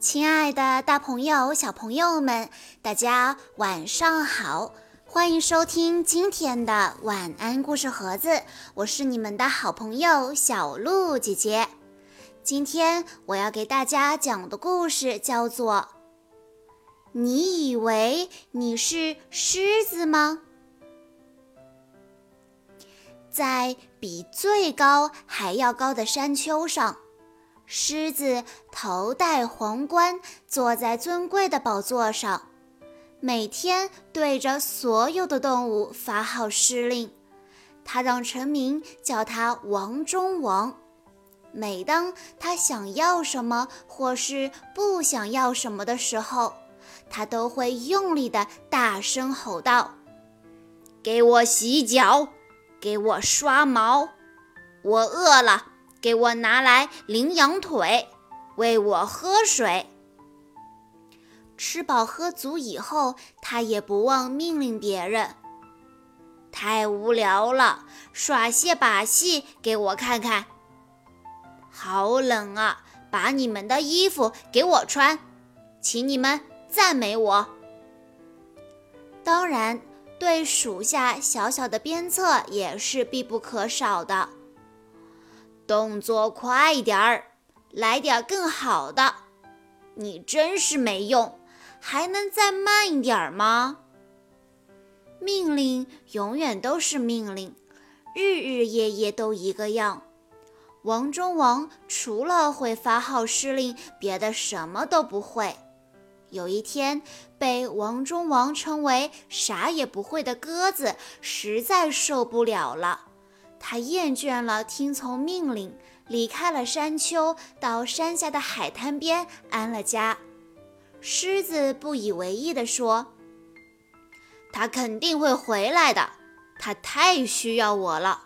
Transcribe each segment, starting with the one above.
亲爱的，大朋友、小朋友们，大家晚上好！欢迎收听今天的晚安故事盒子，我是你们的好朋友小鹿姐姐。今天我要给大家讲的故事叫做《你以为你是狮子吗？》在比最高还要高的山丘上。狮子头戴皇冠，坐在尊贵的宝座上，每天对着所有的动物发号施令。他让臣民叫他王中王。每当他想要什么或是不想要什么的时候，他都会用力地大声吼道：“给我洗脚，给我刷毛，我饿了。”给我拿来羚羊腿，喂我喝水。吃饱喝足以后，他也不忘命令别人：“太无聊了，耍些把戏给我看看。”好冷啊，把你们的衣服给我穿，请你们赞美我。当然，对属下小小的鞭策也是必不可少的。动作快一点儿，来点更好的。你真是没用，还能再慢一点吗？命令永远都是命令，日日夜夜都一个样。王中王除了会发号施令，别的什么都不会。有一天，被王中王称为啥也不会的鸽子实在受不了了。他厌倦了听从命令，离开了山丘，到山下的海滩边安了家。狮子不以为意地说：“他肯定会回来的，他太需要我了。”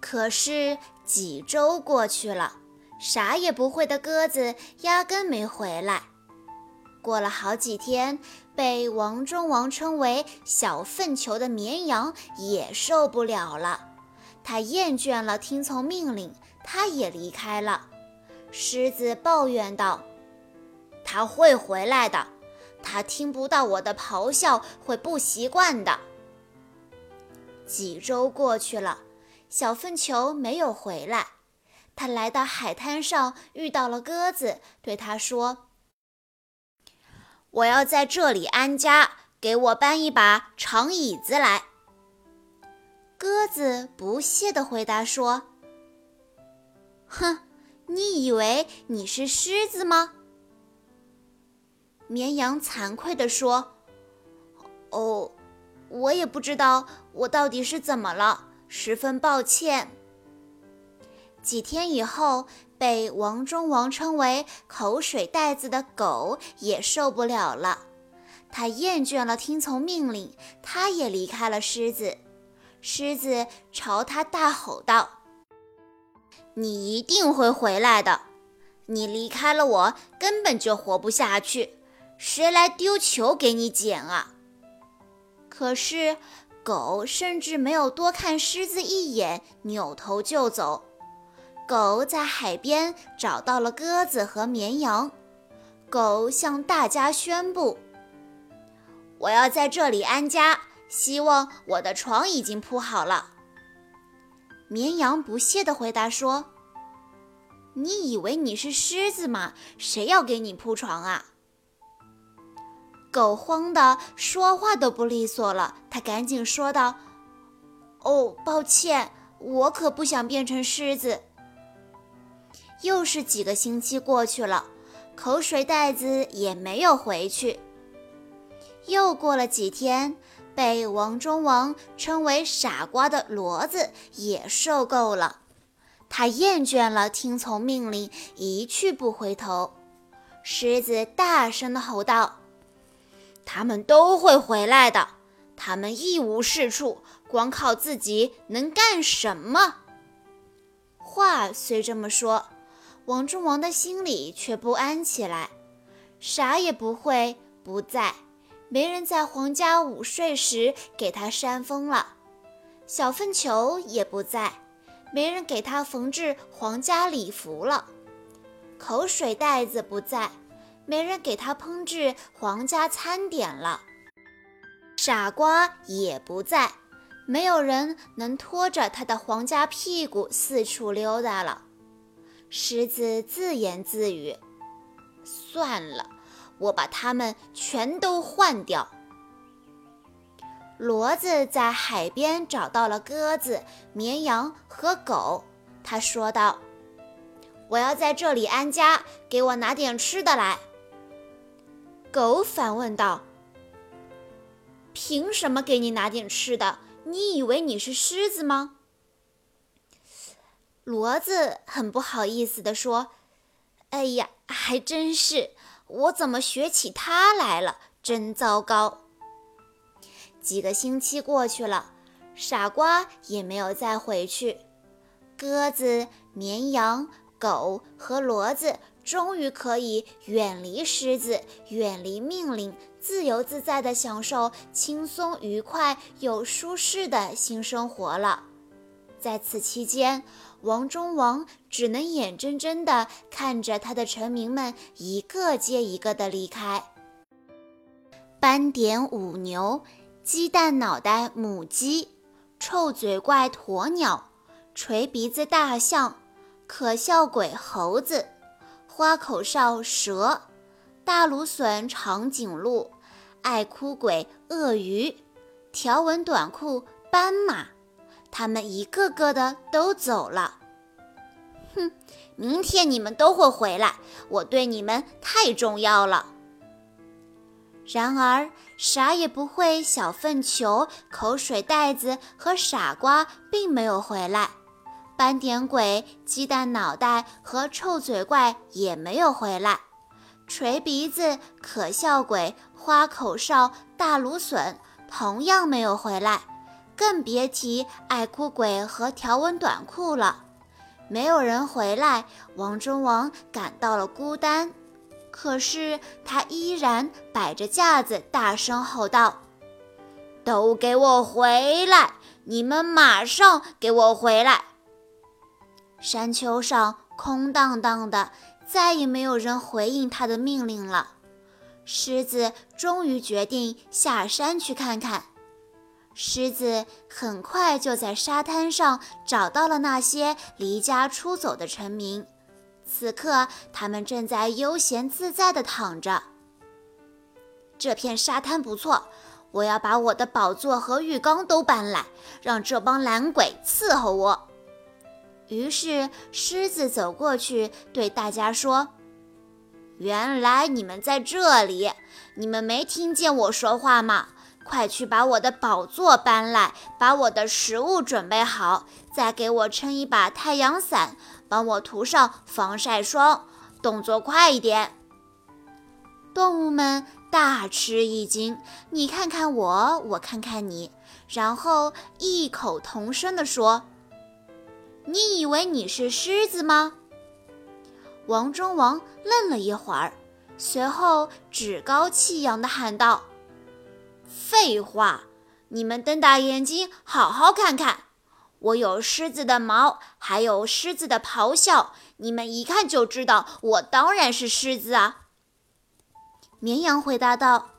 可是几周过去了，啥也不会的鸽子压根没回来。过了好几天，被王中王称为“小粪球”的绵羊也受不了了。他厌倦了听从命令，他也离开了。狮子抱怨道：“他会回来的，他听不到我的咆哮会不习惯的。”几周过去了，小粪球没有回来。他来到海滩上，遇到了鸽子，对他说：“我要在这里安家，给我搬一把长椅子来。”鸽子不屑地回答说：“哼，你以为你是狮子吗？”绵羊惭愧地说：“哦，我也不知道我到底是怎么了，十分抱歉。”几天以后，被王中王称为“口水袋子”的狗也受不了了，它厌倦了听从命令，它也离开了狮子。狮子朝他大吼道：“你一定会回来的！你离开了我，根本就活不下去。谁来丢球给你捡啊？”可是狗甚至没有多看狮子一眼，扭头就走。狗在海边找到了鸽子和绵羊。狗向大家宣布：“我要在这里安家。”希望我的床已经铺好了。绵羊不屑地回答说：“你以为你是狮子吗？谁要给你铺床啊？”狗慌得说话都不利索了，他赶紧说道：“哦，抱歉，我可不想变成狮子。”又是几个星期过去了，口水袋子也没有回去。又过了几天。被王中王称为傻瓜的骡子也受够了，他厌倦了听从命令，一去不回头。狮子大声地吼道：“他们都会回来的，他们一无是处，光靠自己能干什么？”话虽这么说，王中王的心里却不安起来。啥也不会，不在。没人在皇家午睡时给他扇风了，小粪球也不在，没人给他缝制皇家礼服了，口水袋子不在，没人给他烹制皇家餐点了。傻瓜也不在，没有人能拖着他的皇家屁股四处溜达了。狮子自言自语：“算了，我把它们全都换掉。”骡子在海边找到了鸽子、绵羊和狗，他说道：“我要在这里安家，给我拿点吃的来。”狗反问道。凭什么给你拿点吃的？你以为你是狮子吗？骡子很不好意思地说：“哎呀，还真是，我怎么学起它来了？真糟糕。”几个星期过去了，傻瓜也没有再回去。鸽子、绵羊、狗和骡子。终于可以远离狮子，远离命令，自由自在地享受轻松愉快又舒适的新生活了。在此期间，王中王只能眼睁睁地看着他的臣民们一个接一个地离开。斑点五牛、鸡蛋脑袋母鸡、臭嘴怪鸵鸟、垂鼻子大象、可笑鬼猴子。花口哨蛇、大芦笋长颈鹿、爱哭鬼鳄鱼、条纹短裤斑马，他们一个个的都走了。哼，明天你们都会回来，我对你们太重要了。然而，啥也不会，小粪球、口水袋子和傻瓜并没有回来。斑点鬼、鸡蛋脑袋和臭嘴怪也没有回来，锤鼻子、可笑鬼、花口哨、大芦笋同样没有回来，更别提爱哭鬼和条纹短裤了。没有人回来，王中王感到了孤单。可是他依然摆着架子，大声吼道：“都给我回来！你们马上给我回来！”山丘上空荡荡的，再也没有人回应他的命令了。狮子终于决定下山去看看。狮子很快就在沙滩上找到了那些离家出走的臣民，此刻他们正在悠闲自在地躺着。这片沙滩不错，我要把我的宝座和浴缸都搬来，让这帮懒鬼伺候我。于是，狮子走过去对大家说：“原来你们在这里，你们没听见我说话吗？快去把我的宝座搬来，把我的食物准备好，再给我撑一把太阳伞，帮我涂上防晒霜，动作快一点。”动物们大吃一惊，你看看我，我看看你，然后异口同声地说。你以为你是狮子吗？王中王愣了一会儿，随后趾高气扬地喊道：“废话！你们瞪大眼睛，好好看看，我有狮子的毛，还有狮子的咆哮，你们一看就知道，我当然是狮子啊！”绵羊回答道：“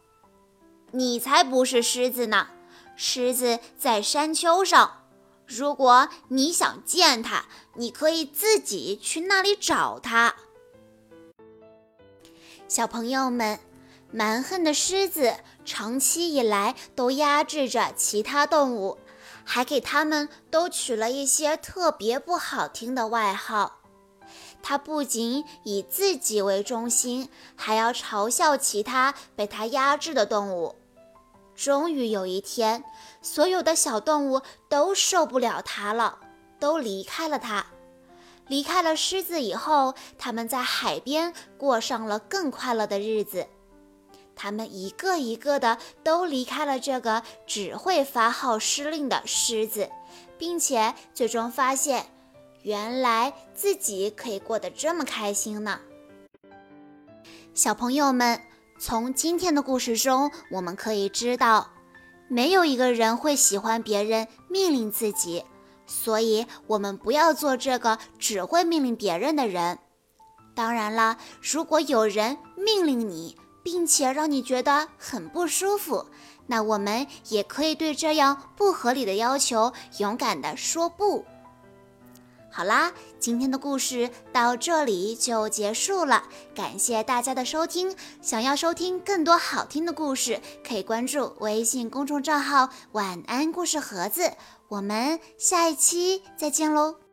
你才不是狮子呢，狮子在山丘上。”如果你想见它，你可以自己去那里找它。小朋友们，蛮横的狮子长期以来都压制着其他动物，还给它们都取了一些特别不好听的外号。它不仅以自己为中心，还要嘲笑其他被它压制的动物。终于有一天，所有的小动物都受不了它了，都离开了它。离开了狮子以后，他们在海边过上了更快乐的日子。他们一个一个的都离开了这个只会发号施令的狮子，并且最终发现，原来自己可以过得这么开心呢。小朋友们。从今天的故事中，我们可以知道，没有一个人会喜欢别人命令自己，所以我们不要做这个只会命令别人的人。当然了，如果有人命令你，并且让你觉得很不舒服，那我们也可以对这样不合理的要求勇敢地说不。好啦，今天的故事到这里就结束了，感谢大家的收听。想要收听更多好听的故事，可以关注微信公众账号“晚安故事盒子”。我们下一期再见喽！